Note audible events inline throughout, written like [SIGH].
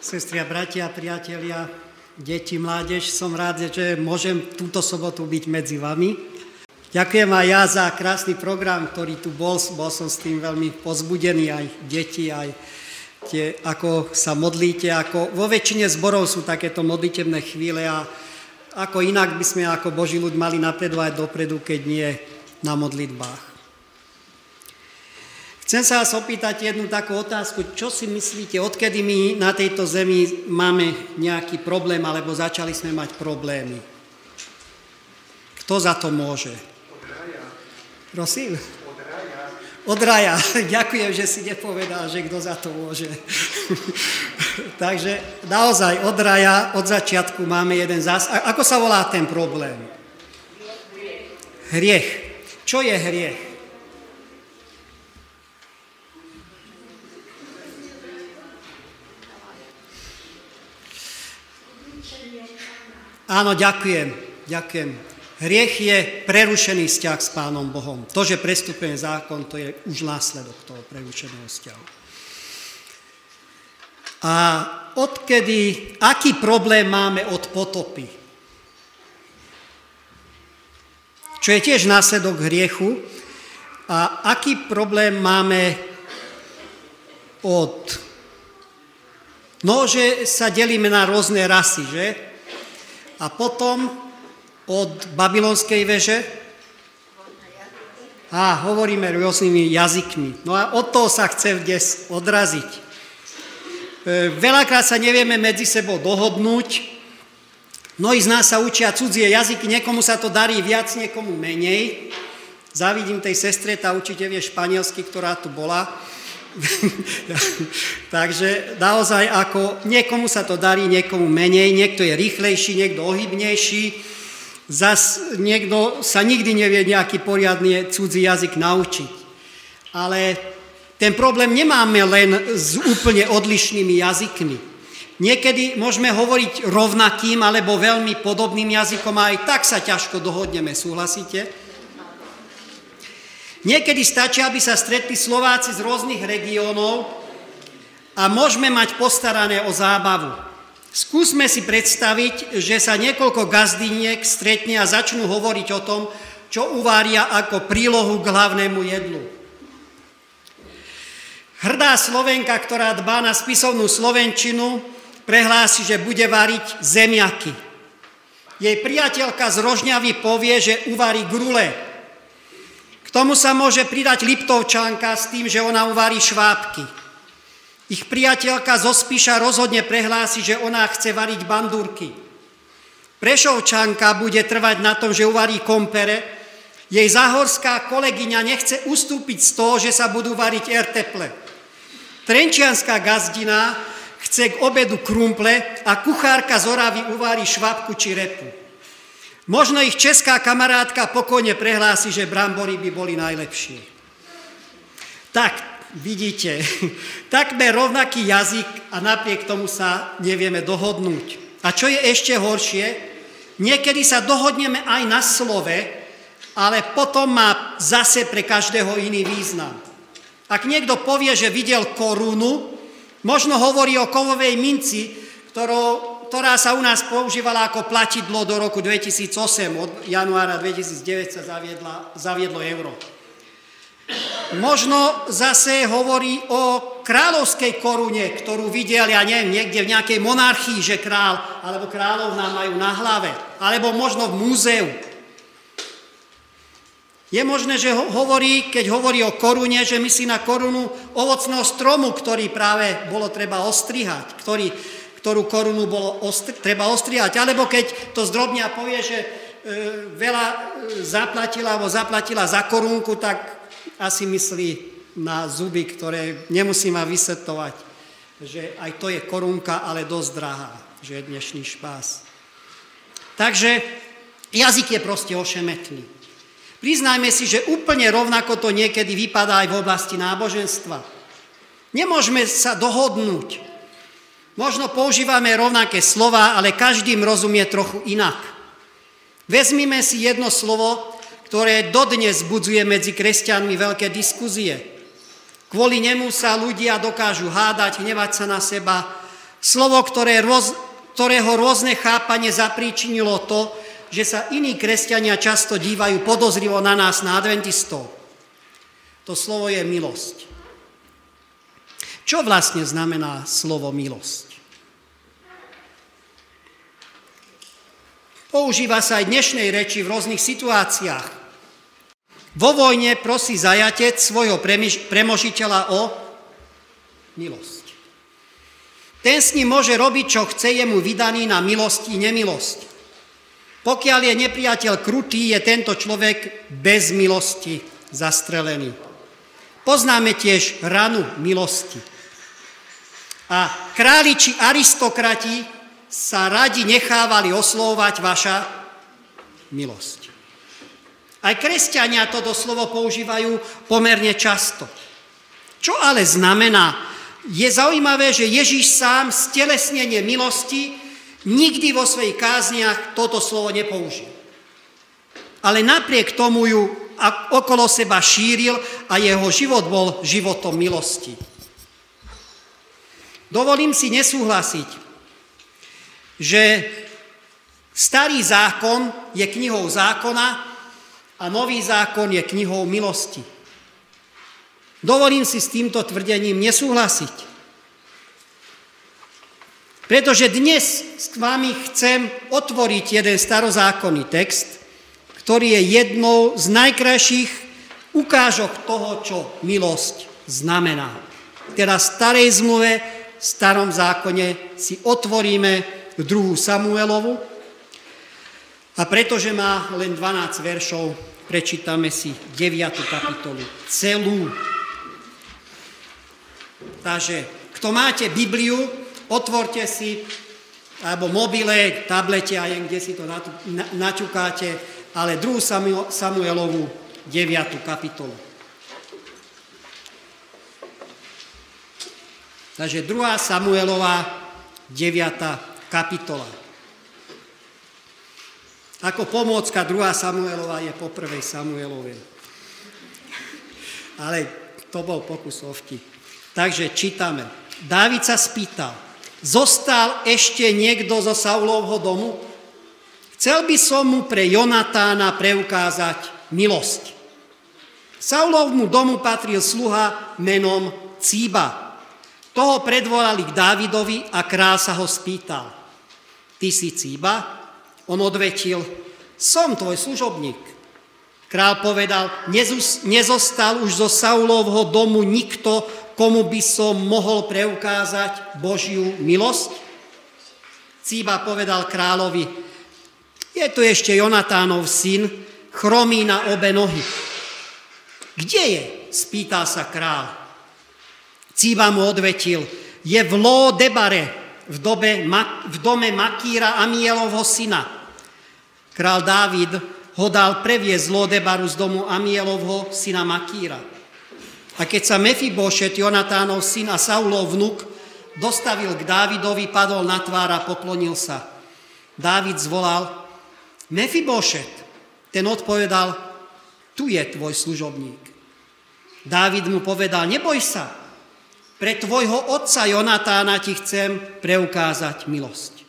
Sestri a bratia, priatelia, deti, mládež, som rád, že môžem túto sobotu byť medzi vami. Ďakujem aj ja za krásny program, ktorý tu bol. Bol som s tým veľmi pozbudený, aj deti, aj tie, ako sa modlíte. Ako, vo väčšine zborov sú takéto modlitebné chvíle a ako inak by sme ako Boží ľud mali napredovať dopredu, keď nie na modlitbách. Chcem sa vás opýtať jednu takú otázku. Čo si myslíte, odkedy my na tejto zemi máme nejaký problém, alebo začali sme mať problémy? Kto za to môže? Prosím? Od raja. [LAUGHS] Ďakujem, že si nepovedal, že kto za to môže. [LAUGHS] Takže naozaj od raja, od začiatku máme jeden zás. Ako sa volá ten problém? Hriech. Čo je hriech? Áno, ďakujem, ďakujem. Hriech je prerušený vzťah s Pánom Bohom. To, že prestupuje zákon, to je už následok toho prerušeného vzťahu. A odkedy, aký problém máme od potopy? Čo je tiež následok hriechu. A aký problém máme od... No, že sa delíme na rôzne rasy, že? A potom od babylonskej veže a hovoríme rôznymi jazykmi. No a od toho sa chce dnes odraziť. E, veľakrát sa nevieme medzi sebou dohodnúť. Mnohí z nás sa učia cudzie jazyky, niekomu sa to darí viac, niekomu menej. Zavidím tej sestre, tá určite vie španielsky, ktorá tu bola. [LAUGHS] Takže naozaj ako niekomu sa to darí, niekomu menej, niekto je rýchlejší, niekto ohybnejší, zas niekto sa nikdy nevie nejaký poriadny cudzí jazyk naučiť. Ale ten problém nemáme len s úplne odlišnými jazykmi. Niekedy môžeme hovoriť rovnakým alebo veľmi podobným jazykom a aj tak sa ťažko dohodneme, súhlasíte? Niekedy stačí, aby sa stretli Slováci z rôznych regiónov a môžeme mať postarané o zábavu. Skúsme si predstaviť, že sa niekoľko gazdiniek stretne a začnú hovoriť o tom, čo uvária ako prílohu k hlavnému jedlu. Hrdá Slovenka, ktorá dbá na spisovnú Slovenčinu, prehlási, že bude variť zemiaky. Jej priateľka z Rožňavy povie, že uvarí grule, tomu sa môže pridať Liptovčanka s tým, že ona uvarí švábky. Ich priateľka zo Spíša rozhodne prehlási, že ona chce variť bandúrky. Prešovčanka bude trvať na tom, že uvarí kompere. Jej zahorská kolegyňa nechce ustúpiť z toho, že sa budú variť erteple. Trenčianská gazdina chce k obedu krumple a kuchárka z Oravy uvarí švabku či repu. Možno ich česká kamarátka pokojne prehlási, že brambory by boli najlepšie. Tak, vidíte, [LAUGHS] takmer rovnaký jazyk a napriek tomu sa nevieme dohodnúť. A čo je ešte horšie, niekedy sa dohodneme aj na slove, ale potom má zase pre každého iný význam. Ak niekto povie, že videl korunu, možno hovorí o kovovej minci, ktorou ktorá sa u nás používala ako platidlo do roku 2008. Od januára 2009 sa zaviedla, zaviedlo euro. Možno zase hovorí o kráľovskej korune, ktorú videl, ja neviem, niekde v nejakej monarchii, že král alebo kráľovná majú na hlave. Alebo možno v múzeu. Je možné, že hovorí, keď hovorí o korune, že myslí na korunu ovocného stromu, ktorý práve bolo treba ostrihať, ktorý ktorú korunu bolo ostri- treba ostrihať. Alebo keď to zdrobnia povie, že e, veľa e, zaplatila alebo zaplatila za korunku, tak asi myslí na zuby, ktoré nemusí ma vysvetovať, že aj to je korunka, ale dosť drahá, že je dnešný špás. Takže jazyk je proste ošemetný. Priznajme si, že úplne rovnako to niekedy vypadá aj v oblasti náboženstva. Nemôžeme sa dohodnúť, Možno používame rovnaké slova, ale každým rozumie trochu inak. Vezmime si jedno slovo, ktoré dodnes budzuje medzi kresťanmi veľké diskuzie. Kvôli nemu sa ľudia dokážu hádať, hnevať sa na seba, Slovo, ktoré roz, ktorého rôzne chápanie zapríčinilo to, že sa iní kresťania často dívajú podozrivo na nás, na adventistov. To slovo je milosť. Čo vlastne znamená slovo milosť? Používa sa aj dnešnej reči v rôznych situáciách. Vo vojne prosí zajatec svojho premožiteľa o milosť. Ten s ním môže robiť, čo chce, jemu vydaný na milosti nemilosť. Pokiaľ je nepriateľ krutý, je tento človek bez milosti zastrelený. Poznáme tiež ranu milosti. A králi či aristokrati sa radi nechávali oslovovať vaša milosť. Aj kresťania toto slovo používajú pomerne často. Čo ale znamená? Je zaujímavé, že Ježíš sám stelesnenie milosti nikdy vo svojich kázniach toto slovo nepoužil. Ale napriek tomu ju okolo seba šíril a jeho život bol životom milosti. Dovolím si nesúhlasiť, že starý zákon je knihou zákona a nový zákon je knihou milosti. Dovolím si s týmto tvrdením nesúhlasiť. Pretože dnes s vami chcem otvoriť jeden starozákonný text, ktorý je jednou z najkrajších ukážok toho, čo milosť znamená. Teda v starej zmluve, v starom zákone si otvoríme druhú Samuelovu a pretože má len 12 veršov, prečítame si 9. kapitolu, celú. Takže, kto máte Bibliu, otvorte si, alebo mobile, tablete a kde si to naťukáte, ale 2 Samuelovú 9. kapitolu. Takže 2. Samuelová 9. kapitola. Ako pomôcka 2. Samuelová je po 1. Samuelovej. Ale to bol pokus o vtip. Takže čítame. Dávid sa spýtal, Zostal ešte niekto zo Saulovho domu? Chcel by som mu pre Jonatána preukázať milosť. Saulovmu domu patril sluha menom Cíba. Toho predvolali k Dávidovi a král sa ho spýtal. Ty si Cíba? On odvetil, som tvoj služobník. Král povedal, nezostal už zo Saulovho domu nikto, komu by som mohol preukázať Božiu milosť? Cíba povedal kráľovi, je tu ešte Jonatánov syn, chromí na obe nohy. Kde je? spýtal sa král. Cíba mu odvetil, je v Ló Debare, v, dobe, v dome Makíra Amielovho syna. Král Dávid ho dal previesť Lodebaru z domu Amielovho syna Makíra. A keď sa Mefibošet, Jonatánov syn a Saulov vnuk, dostavil k Dávidovi, padol na tvár a poklonil sa. Dávid zvolal, Mefibošet. Ten odpovedal, tu je tvoj služobník. Dávid mu povedal, neboj sa, pre tvojho otca Jonatána ti chcem preukázať milosť.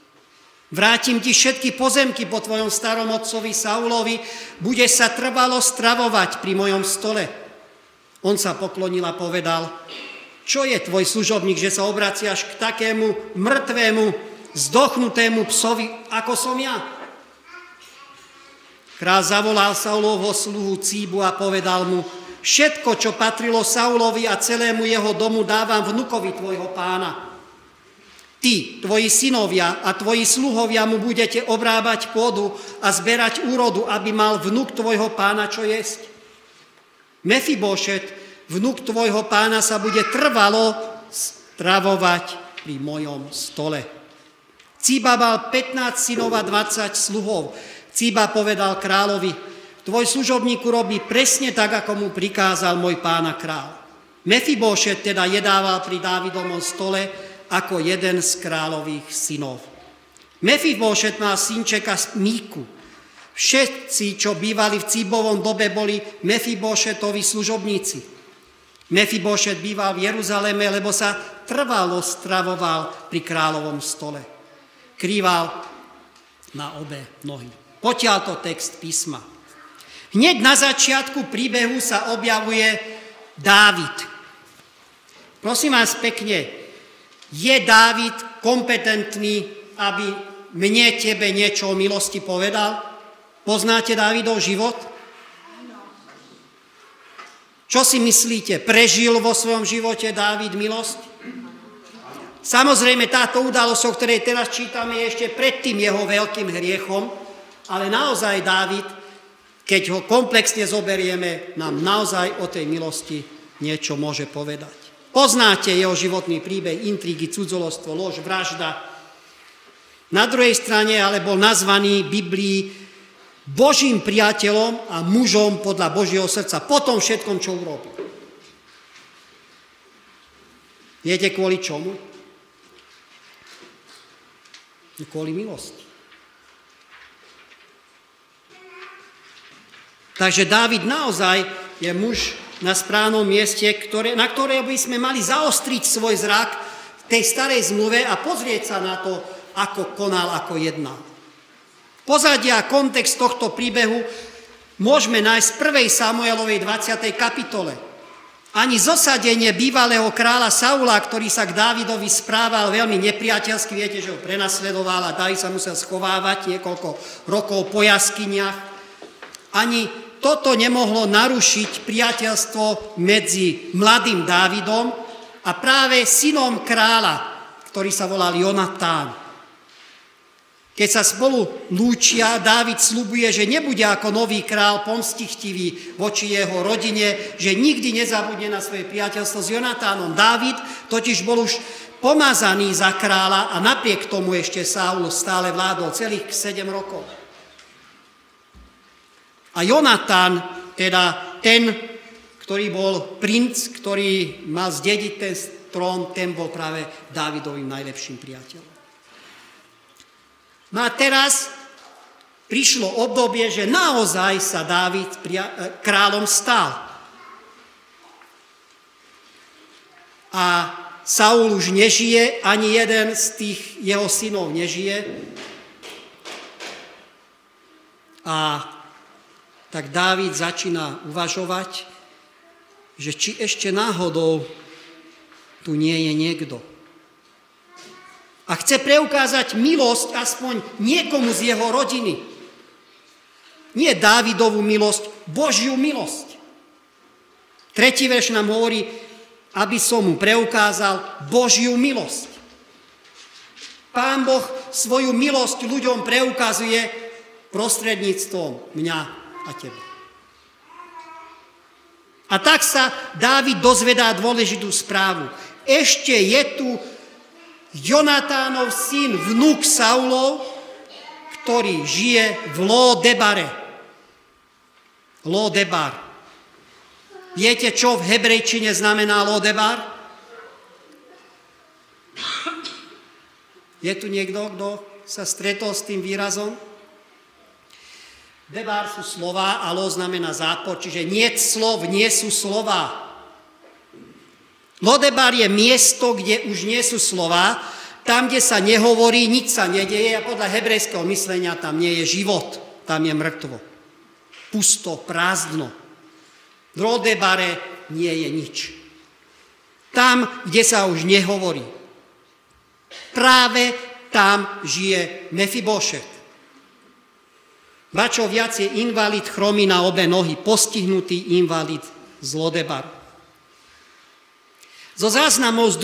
Vrátim ti všetky pozemky po tvojom starom otcovi Saulovi, budeš sa trvalo stravovať pri mojom stole. On sa poklonil a povedal, čo je tvoj služobník, že sa obraciaš k takému mŕtvemu, zdochnutému psovi, ako som ja? Král zavolal Saulovho sluhu Cíbu a povedal mu, všetko, čo patrilo Saulovi a celému jeho domu, dávam vnukovi tvojho pána. Ty, tvoji synovia a tvoji sluhovia mu budete obrábať pôdu a zberať úrodu, aby mal vnuk tvojho pána čo jesť. Mefibošet, vnuk tvojho pána, sa bude trvalo stravovať pri mojom stole. Cíba mal 15 synov a 20 sluhov. Cíba povedal kráľovi, tvoj služobníku robí presne tak, ako mu prikázal môj pána král. Mefibošet teda jedával pri Dávidovom stole ako jeden z kráľových synov. Mefibošet mal synčeka Míku, Všetci, čo bývali v Cíbovom dobe, boli Mefibošetovi služobníci. Mefibošet býval v Jeruzaleme, lebo sa trvalo stravoval pri kráľovom stole. Krýval na obe nohy. Potiaľ to text písma. Hneď na začiatku príbehu sa objavuje Dávid. Prosím vás pekne, je Dávid kompetentný, aby mne, tebe niečo o milosti povedal? Poznáte Dávidov život? Čo si myslíte? Prežil vo svojom živote Dávid milosť? Samozrejme, táto udalosť, o ktorej teraz čítame, je ešte pred tým jeho veľkým hriechom, ale naozaj Dávid, keď ho komplexne zoberieme, nám naozaj o tej milosti niečo môže povedať. Poznáte jeho životný príbeh, intrigy, cudzolostvo, lož, vražda. Na druhej strane ale bol nazvaný Biblii Božím priateľom a mužom podľa Božieho srdca. Po tom všetkom, čo urobil. Viete kvôli čomu? Kvôli milosti. Takže Dávid naozaj je muž na správnom mieste, ktoré, na ktoré by sme mali zaostriť svoj zrak v tej starej zmluve a pozrieť sa na to, ako konal, ako jednal. Pozadia a kontext tohto príbehu môžeme nájsť v 1. Samuelovej 20. kapitole. Ani zosadenie bývalého kráľa Saula, ktorý sa k Dávidovi správal veľmi nepriateľsky, viete, že ho prenasledoval a Dávid sa musel schovávať niekoľko rokov po jaskyniach, ani toto nemohlo narušiť priateľstvo medzi mladým Dávidom a práve synom kráľa, ktorý sa volal Jonatán. Keď sa spolu lúčia, Dávid slubuje, že nebude ako nový král pomstichtivý voči jeho rodine, že nikdy nezabudne na svoje priateľstvo s Jonatánom. Dávid totiž bol už pomazaný za kráľa a napriek tomu ešte Saul stále vládol celých 7 rokov. A Jonatán, teda ten, ktorý bol princ, ktorý mal zdediť ten trón, ten bol práve Dávidovým najlepším priateľom. No a teraz prišlo obdobie, že naozaj sa Dávid e, kráľom stal. A Saul už nežije, ani jeden z tých jeho synov nežije. A tak Dávid začína uvažovať, že či ešte náhodou tu nie je niekto, a chce preukázať milosť aspoň niekomu z jeho rodiny. Nie Dávidovú milosť, Božiu milosť. Tretí verš nám hovorí, aby som mu preukázal Božiu milosť. Pán Boh svoju milosť ľuďom preukazuje prostredníctvom mňa a teba. A tak sa Dávid dozvedá dôležitú správu. Ešte je tu Jonatánov syn, vnúk Saulov, ktorý žije v Lodebare. Lodebar. Viete, čo v hebrejčine znamená Lodebar? Je tu niekto, kto sa stretol s tým výrazom? Debar sú slova a znamená zápor, čiže nie slov, nie sú slova. Lodebar je miesto, kde už nie sú slova, tam, kde sa nehovorí, nič sa nedeje a podľa hebrejského myslenia tam nie je život, tam je mŕtvo. Pusto, prázdno. V Lodebare nie je nič. Tam, kde sa už nehovorí. Práve tam žije Mefibošet. Bačo viac je invalid chromý na obe nohy, postihnutý invalid z Lodebaru. Zo záznamov z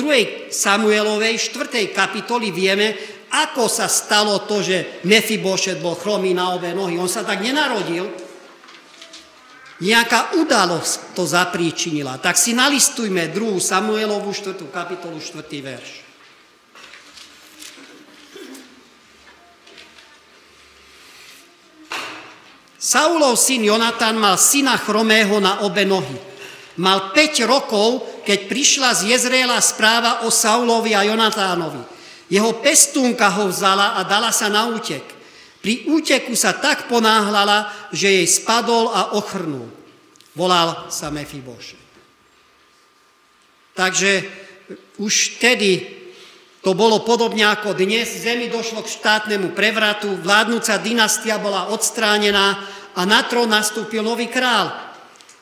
2. Samuelovej 4. kapitoly vieme, ako sa stalo to, že Mefibošet bol chromý na obe nohy. On sa tak nenarodil. Nejaká udalosť to zapríčinila. Tak si nalistujme 2. Samuelovú 4. kapitolu 4. verš. Saulov syn Jonatan mal syna chromého na obe nohy. Mal 5 rokov, keď prišla z Jezreela správa o Saulovi a Jonatánovi. Jeho pestúnka ho vzala a dala sa na útek. Pri úteku sa tak ponáhlala, že jej spadol a ochrnul. Volal sa Mefiboše. Takže už vtedy to bolo podobne ako dnes. Zemi došlo k štátnemu prevratu, vládnúca dynastia bola odstránená a na trón nastúpil nový král.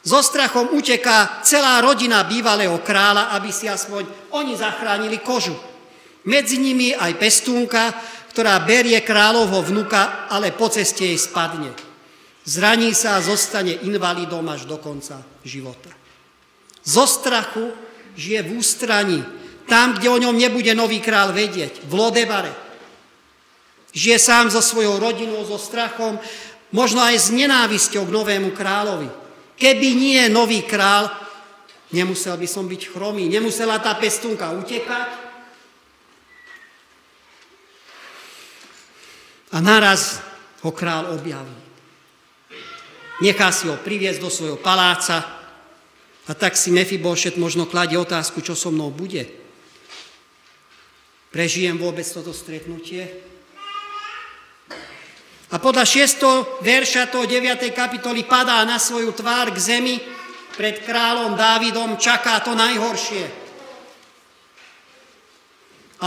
So strachom uteká celá rodina bývalého kráľa, aby si aspoň oni zachránili kožu. Medzi nimi aj pestúnka, ktorá berie kráľovho vnuka, ale po ceste jej spadne. Zraní sa a zostane invalidom až do konca života. Zo strachu žije v ústraní, tam, kde o ňom nebude nový král vedieť, v Lodebare. Žije sám so svojou rodinou, so strachom, možno aj s nenávisťou k novému kráľovi. Keby nie nový král, nemusel by som byť chromý, nemusela tá pestúnka utekať. A naraz ho král objaví. Nechá si ho priviesť do svojho paláca a tak si Mefibošet možno kladie otázku, čo so mnou bude. Prežijem vôbec toto stretnutie? A podľa 6. verša toho 9. kapitoly padá na svoju tvár k zemi pred kráľom Dávidom, čaká to najhoršie.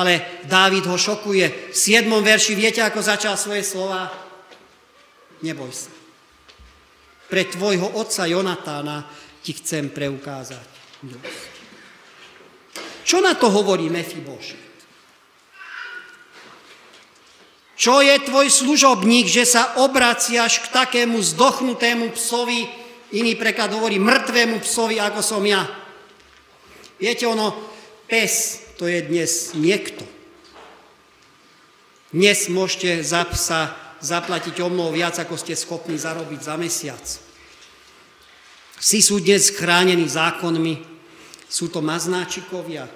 Ale Dávid ho šokuje. V 7. verši viete, ako začal svoje slova? Neboj sa. Pre tvojho otca Jonatána ti chcem preukázať milosť. Čo na to hovorí Mefibošet? Čo je tvoj služobník, že sa obraciaš k takému zdochnutému psovi, iný preklad hovorí mŕtvemu psovi, ako som ja. Viete, ono, pes, to je dnes niekto. Dnes môžete za psa zaplatiť o mnoho viac, ako ste schopní zarobiť za mesiac. Si sú dnes chránení zákonmi, sú to maznáčikovia,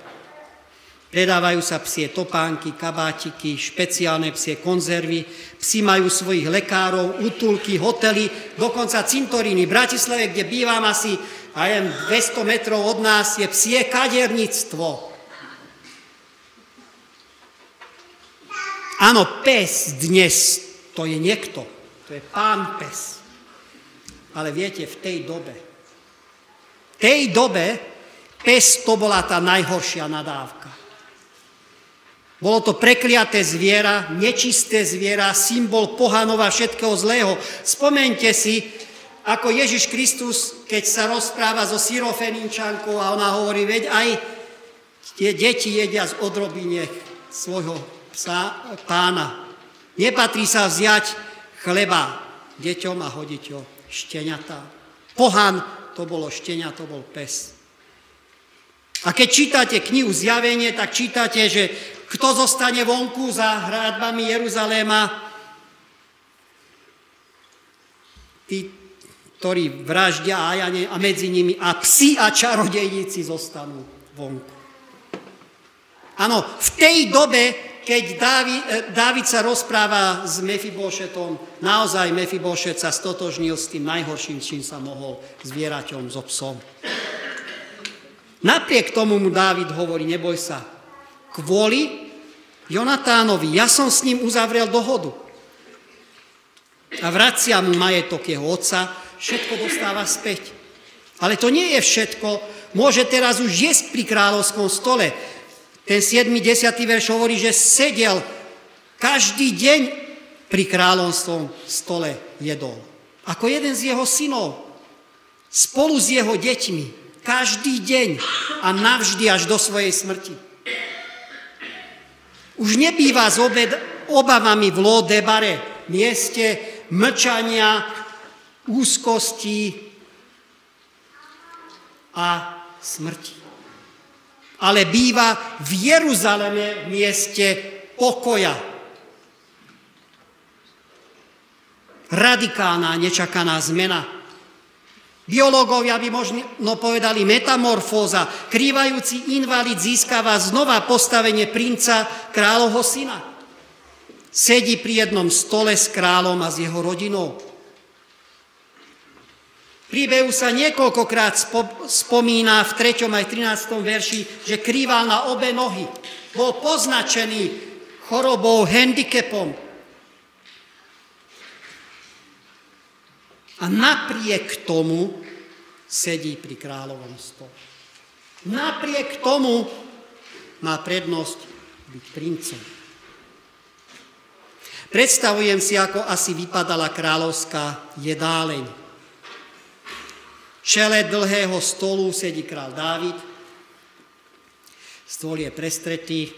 predávajú sa psie topánky, kabátiky, špeciálne psie konzervy, psi majú svojich lekárov, útulky, hotely, dokonca cintoríny. V Bratislave, kde bývam asi aj 200 metrov od nás, je psie kadernictvo. Áno, pes dnes to je niekto, to je pán pes. Ale viete, v tej dobe, v tej dobe pes to bola tá najhoršia nadávka. Bolo to prekliaté zviera, nečisté zviera, symbol pohanova všetkého zlého. Spomente si, ako Ježiš Kristus, keď sa rozpráva so Syrofeninčankou a ona hovorí, veď aj tie deti jedia z odrobiniek svojho psa, pána. Nepatrí sa vziať chleba deťom a hodiť ho šteniatá. Pohan to bolo štenia, to bol pes. A keď čítate knihu Zjavenie, tak čítate, že kto zostane vonku za hradbami Jeruzaléma, tí, ktorí vraždia a medzi nimi a psi a čarodejníci zostanú vonku. Áno, v tej dobe keď eh, Dávid sa rozpráva s Mefibošetom, naozaj Mefibošet sa stotožnil s tým najhorším, čím sa mohol zvieraťom so psom. Napriek tomu mu Dávid hovorí, neboj sa, kvôli Jonatánovi, ja som s ním uzavrel dohodu. A vracia mu majetok jeho otca, všetko dostáva späť. Ale to nie je všetko. Môže teraz už jesť pri kráľovskom stole. Ten 7. 10. verš hovorí, že sedel každý deň pri kráľovstvom stole jedol. Ako jeden z jeho synov. Spolu s jeho deťmi. Každý deň a navždy až do svojej smrti. Už nebýva s obed, obavami v Lodebare, mieste mlčania, úzkosti a smrti ale býva v Jeruzaleme mieste pokoja. Radikálna, nečakaná zmena. Biológovia by možno povedali metamorfóza. Krývajúci invalid získava znova postavenie princa kráľovho syna. Sedí pri jednom stole s kráľom a s jeho rodinou príbehu sa niekoľkokrát spomína v 3. aj 13. verši, že krýval na obe nohy. Bol poznačený chorobou, handicapom. A napriek tomu sedí pri kráľovom stole. Napriek tomu má prednosť byť princom. Predstavujem si, ako asi vypadala kráľovská jedáleň. Čele dlhého stolu sedí král Dávid. Stôl je prestretý.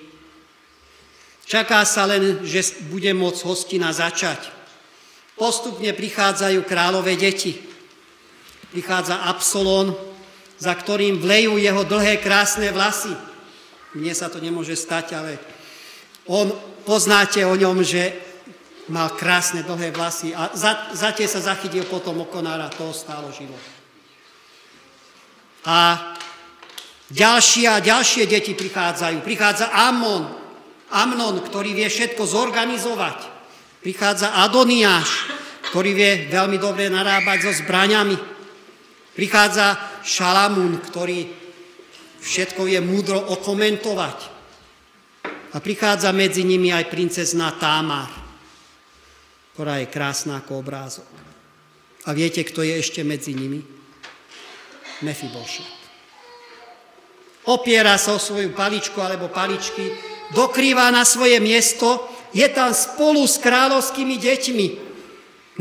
Čaká sa len, že bude môcť hostina začať. Postupne prichádzajú kráľové deti. Prichádza Absolón, za ktorým vlejú jeho dlhé krásne vlasy. Mne sa to nemôže stať, ale on, poznáte o ňom, že mal krásne dlhé vlasy a za, za tie sa zachytil potom okonára, toho stálo život. A ďalšie a ďalšie deti prichádzajú. Prichádza Amon, Amnon, ktorý vie všetko zorganizovať. Prichádza Adoniáš, ktorý vie veľmi dobre narábať so zbraňami. Prichádza Šalamún, ktorý všetko vie múdro okomentovať. A prichádza medzi nimi aj princezná Támar ktorá je krásna ako obrázok. A viete, kto je ešte medzi nimi? Mefibošet. Opiera sa o svoju paličku alebo paličky, dokrýva na svoje miesto, je tam spolu s kráľovskými deťmi.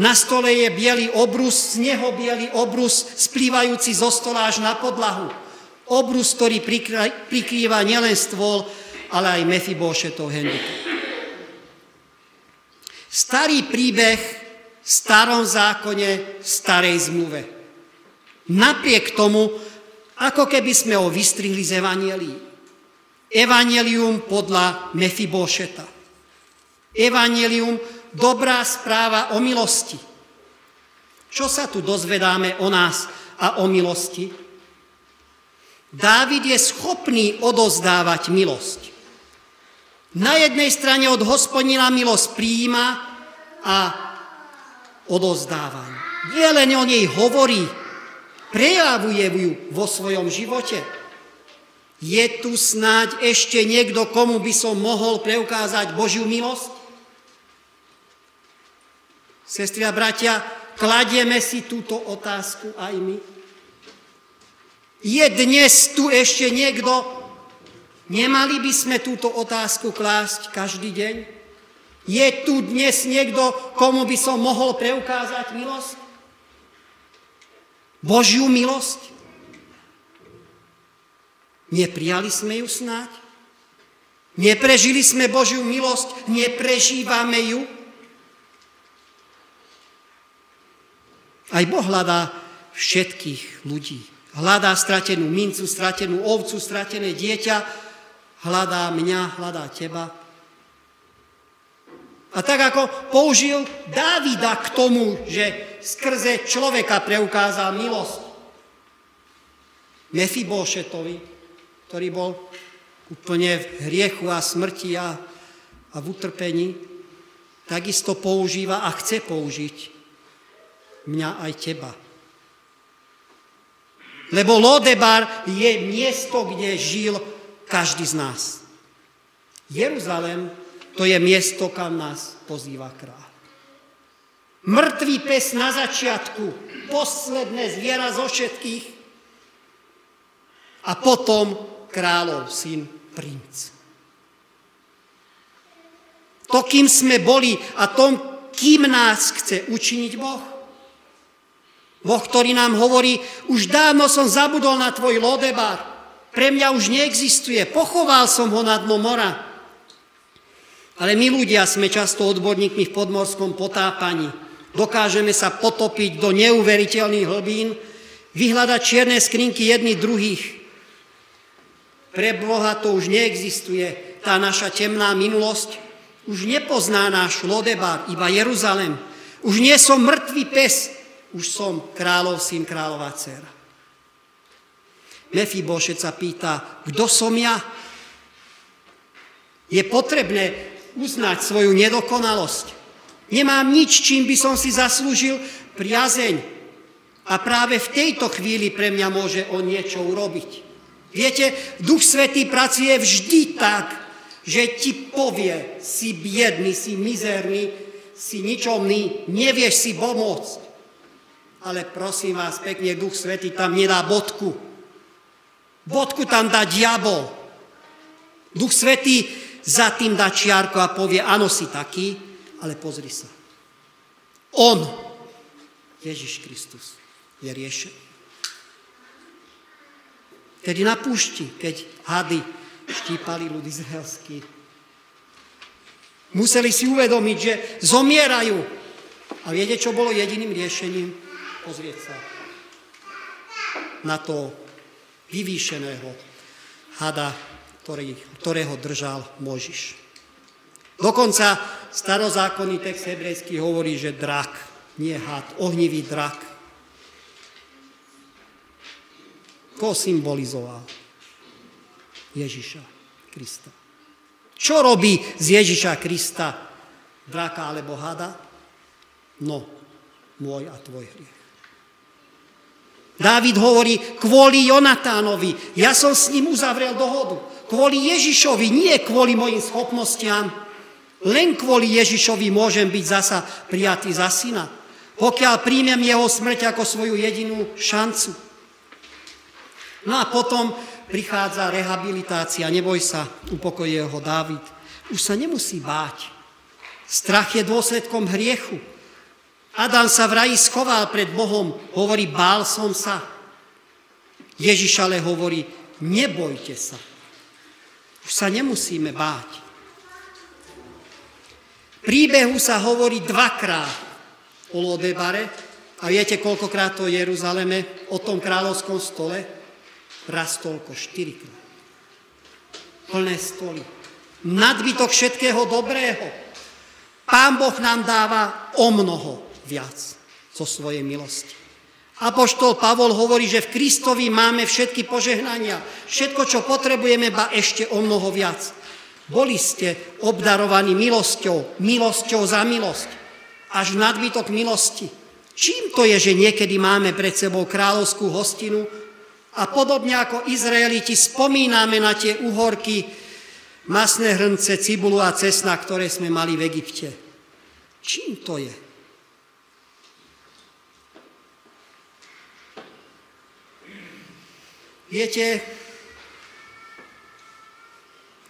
Na stole je biely obrus, z neho biely obrus, splývajúci zo stola až na podlahu. Obrus, ktorý prikrýva nielen stôl, ale aj Mefibošetov handicap. Starý príbeh v starom zákone, v starej zmluve. Napriek tomu, ako keby sme ho vystrihli z Evangelií. Evangelium podľa Mefibošeta. Evangelium dobrá správa o milosti. Čo sa tu dozvedáme o nás a o milosti? Dávid je schopný odozdávať milosť. Na jednej strane od hospodina milosť príjima a odozdáva. Nie len o nej hovorí, prejavuje ju vo svojom živote. Je tu snáď ešte niekto, komu by som mohol preukázať Božiu milosť? Sestri a bratia, kladieme si túto otázku aj my. Je dnes tu ešte niekto, Nemali by sme túto otázku klásť každý deň? Je tu dnes niekto, komu by som mohol preukázať milosť? Božiu milosť? Neprijali sme ju snáď? Neprežili sme Božiu milosť? Neprežívame ju? Aj Boh hľadá všetkých ľudí. Hľadá stratenú mincu, stratenú ovcu, stratené dieťa, hľadá mňa, hľadá teba. A tak ako použil Dávida k tomu, že skrze človeka preukázal milosť Mefibošetovi, ktorý bol úplne v hriechu a smrti a, a v utrpení, takisto používa a chce použiť mňa aj teba. Lebo Lodebar je miesto, kde žil každý z nás. Jeruzalém to je miesto, kam nás pozýva kráľ. Mrtvý pes na začiatku, posledné zviera zo všetkých a potom kráľov syn princ. To, kým sme boli a tom, kým nás chce učiniť Boh. Boh, ktorý nám hovorí, už dávno som zabudol na tvoj lodebar, pre mňa už neexistuje. Pochoval som ho na dno mora. Ale my ľudia sme často odborníkmi v podmorskom potápaní. Dokážeme sa potopiť do neuveriteľných hlbín, vyhľadať čierne skrinky jedných druhých. Pre Boha to už neexistuje. Tá naša temná minulosť už nepozná náš Lodebar, iba Jeruzalem. Už nie som mŕtvý pes, už som kráľov syn, kráľová dcera. Mefibošet sa pýta, kto som ja? Je potrebné uznať svoju nedokonalosť. Nemám nič, čím by som si zaslúžil priazeň. A práve v tejto chvíli pre mňa môže on niečo urobiť. Viete, Duch Svetý pracuje vždy tak, že ti povie, si biedný, si mizerný, si ničomný, nevieš si pomôcť. Ale prosím vás pekne, Duch Svetý tam nedá bodku Bodku tam dá diabol. Duch Svetý za tým dá čiarko a povie, áno, si taký, ale pozri sa. On, Ježiš Kristus, je riešený. Keď na púšti, keď hady štípali ľudí izraelský, museli si uvedomiť, že zomierajú. A viete, čo bolo jediným riešením? Pozrieť sa na to vyvýšeného hada, ktorý, ktorého držal Možiš. Dokonca starozákonný text hebrejský hovorí, že drak, nie had, ohnivý drak. Ko symbolizoval? Ježiša Krista. Čo robí z Ježiša Krista draka alebo hada? No, môj a tvoj hriech. Dávid hovorí, kvôli Jonatánovi, ja som s ním uzavrel dohodu. Kvôli Ježišovi, nie kvôli mojim schopnostiam. Len kvôli Ježišovi môžem byť zasa prijatý za syna. Pokiaľ príjmem jeho smrť ako svoju jedinú šancu. No a potom prichádza rehabilitácia, neboj sa, upokojuje ho Dávid. Už sa nemusí báť. Strach je dôsledkom hriechu. Adam sa v raji schoval pred Bohom, hovorí, bál som sa. Ježiš ale hovorí, nebojte sa. Už sa nemusíme báť. Príbehu sa hovorí dvakrát o Lodebare a viete, koľkokrát to Jeruzaleme, o tom kráľovskom stole? Raz toľko, štyrikrát. Plné stoly. Nadbytok všetkého dobrého. Pán Boh nám dáva o mnoho viac zo svojej milosti. Apoštol Pavol hovorí, že v Kristovi máme všetky požehnania, všetko, čo potrebujeme, ba ešte o mnoho viac. Boli ste obdarovaní milosťou, milosťou za milosť, až nadbytok milosti. Čím to je, že niekedy máme pred sebou kráľovskú hostinu a podobne ako Izraeliti spomíname na tie uhorky, masné hrnce, cibulu a cesna, ktoré sme mali v Egypte. Čím to je? Viete,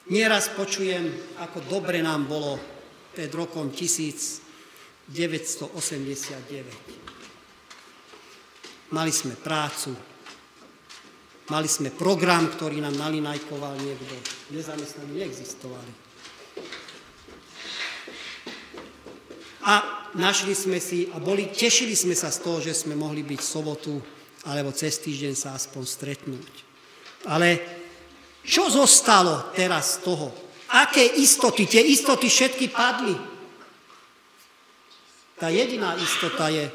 nieraz počujem, ako dobre nám bolo pred rokom 1989. Mali sme prácu, mali sme program, ktorý nám nalinajkoval niekto. Nezamestnaní neexistovali. A našli sme si a boli, tešili sme sa z toho, že sme mohli byť v sobotu alebo cez týždeň sa aspoň stretnúť. Ale čo zostalo teraz z toho? Aké istoty? Tie istoty všetky padli. Tá jediná istota je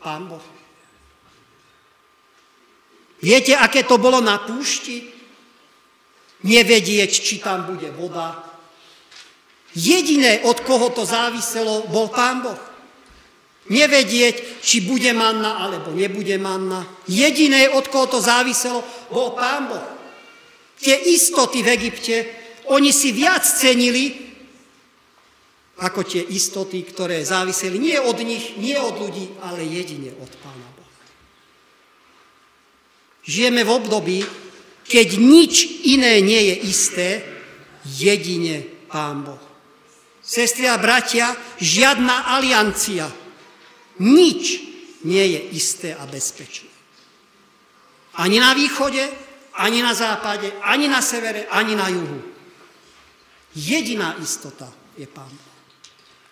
Pán Boh. Viete, aké to bolo na púšti? Nevedieť, či tam bude voda. Jediné, od koho to záviselo, bol Pán Boh nevedieť, či bude manna alebo nebude manna. Jediné, od koho to záviselo, bol Pán Boh. Tie istoty v Egypte, oni si viac cenili, ako tie istoty, ktoré záviseli nie od nich, nie od ľudí, ale jedine od Pána Boha. Žijeme v období, keď nič iné nie je isté, jedine Pán Boh. Sestri a bratia, žiadna aliancia, nič nie je isté a bezpečné. Ani na východe, ani na západe, ani na severe, ani na juhu. Jediná istota je Pán Boh.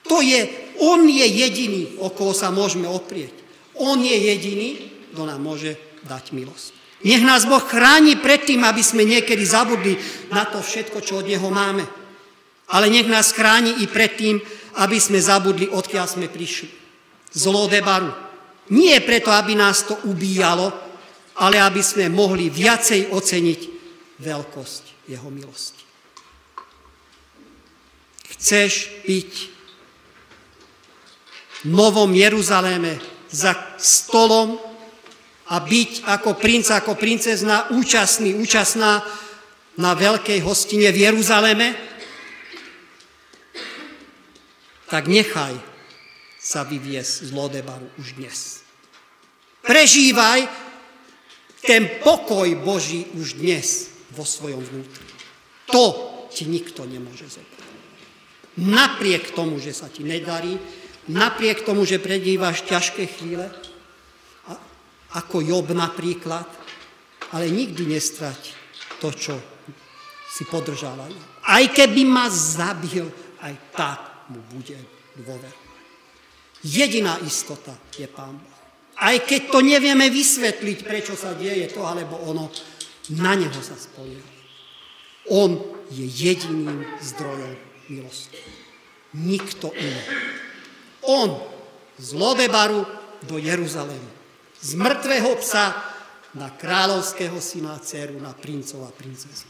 To je, On je jediný, o koho sa môžeme oprieť. On je jediný, kto nám môže dať milosť. Nech nás Boh chráni pred tým, aby sme niekedy zabudli na to všetko, čo od Neho máme. Ale nech nás chráni i pred tým, aby sme zabudli, odkiaľ sme prišli z Lodebaru. Nie preto, aby nás to ubíjalo, ale aby sme mohli viacej oceniť veľkosť jeho milosti. Chceš byť v Novom Jeruzaléme za stolom a byť ako princ, ako princezna účastný, účastná na veľkej hostine v Jeruzaleme, tak nechaj sa vyviesť z Lodebaru už dnes. Prežívaj ten pokoj Boží už dnes vo svojom vnútri. To ti nikto nemôže zobrať. Napriek tomu, že sa ti nedarí, napriek tomu, že predívaš ťažké chvíle, ako Job napríklad, ale nikdy nestrať to, čo si podržala. Aj keby ma zabil, aj tak mu bude dôverovať. Jediná istota je Pán Boh. Aj keď to nevieme vysvetliť, prečo sa deje to alebo ono, na Neho sa spolieha. On je jediným zdrojom milosti. Nikto iný. On z Lodebaru do Jeruzalému. Z mŕtvého psa na kráľovského syna, dceru, na princov a princezu.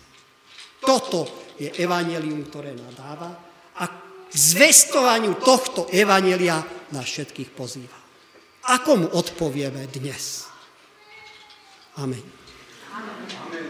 Toto je evanelium, ktoré nadáva a k zvestovaniu tohto evanelia nás všetkých pozýva. Ako mu odpovieme dnes? Amen. Amen.